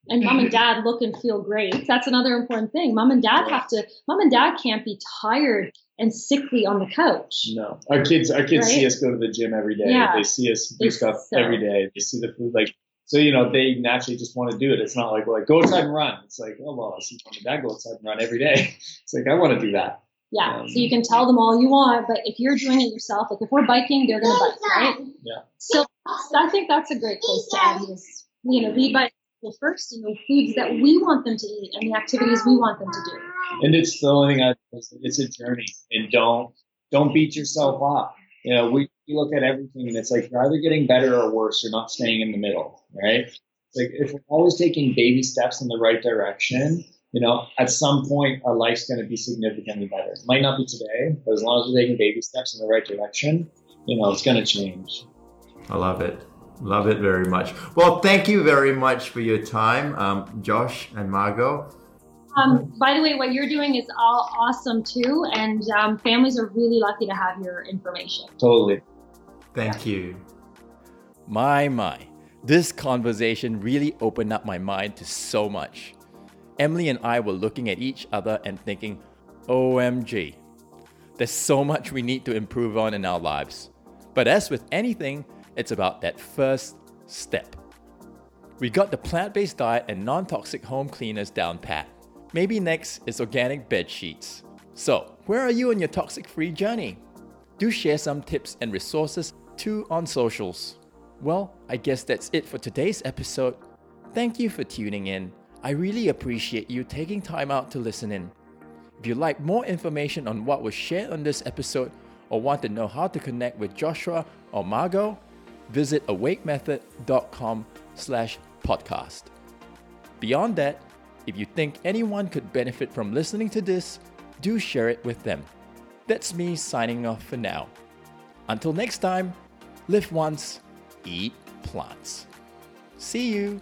and mom and dad look and feel great, that's another important thing. Mom and dad have to, mom and dad can't be tired and sickly on the couch. No, our kids, our kids see us go to the gym every day. Yeah. They see us do stuff so- every day. They see the food, like so. You know, they naturally just want to do it. It's not like we're like go outside and run. It's like oh well, I see mom and dad go outside and run every day. It's like I want to do that. Yeah. Um, so you can tell them all you want, but if you're doing it yourself, like if we're biking, they're going to bike, right? Yeah. So I think that's a great place to end is, you know, lead by example first, you know, foods that we want them to eat and the activities we want them to do. And it's the only thing I. It's a journey, and don't don't beat yourself up. You know, we, we look at everything, and it's like you're either getting better or worse. You're not staying in the middle, right? Like if we're always taking baby steps in the right direction, you know, at some point our life's going to be significantly better. It might not be today, but as long as we're taking baby steps in the right direction, you know, it's going to change. I love it. Love it very much. Well, thank you very much for your time, um, Josh and Margot. Um, by the way, what you're doing is all awesome too, and um, families are really lucky to have your information. Totally. Thank you. My, my. This conversation really opened up my mind to so much. Emily and I were looking at each other and thinking, OMG, there's so much we need to improve on in our lives. But as with anything, it's about that first step. We got the plant based diet and non toxic home cleaners down pat. Maybe next is organic bed sheets. So, where are you on your toxic free journey? Do share some tips and resources too on socials. Well, I guess that's it for today's episode. Thank you for tuning in. I really appreciate you taking time out to listen in. If you'd like more information on what was shared on this episode or want to know how to connect with Joshua or Margot, visit awakemethod.com slash podcast. Beyond that, if you think anyone could benefit from listening to this, do share it with them. That's me signing off for now. Until next time, live once, eat plants. See you.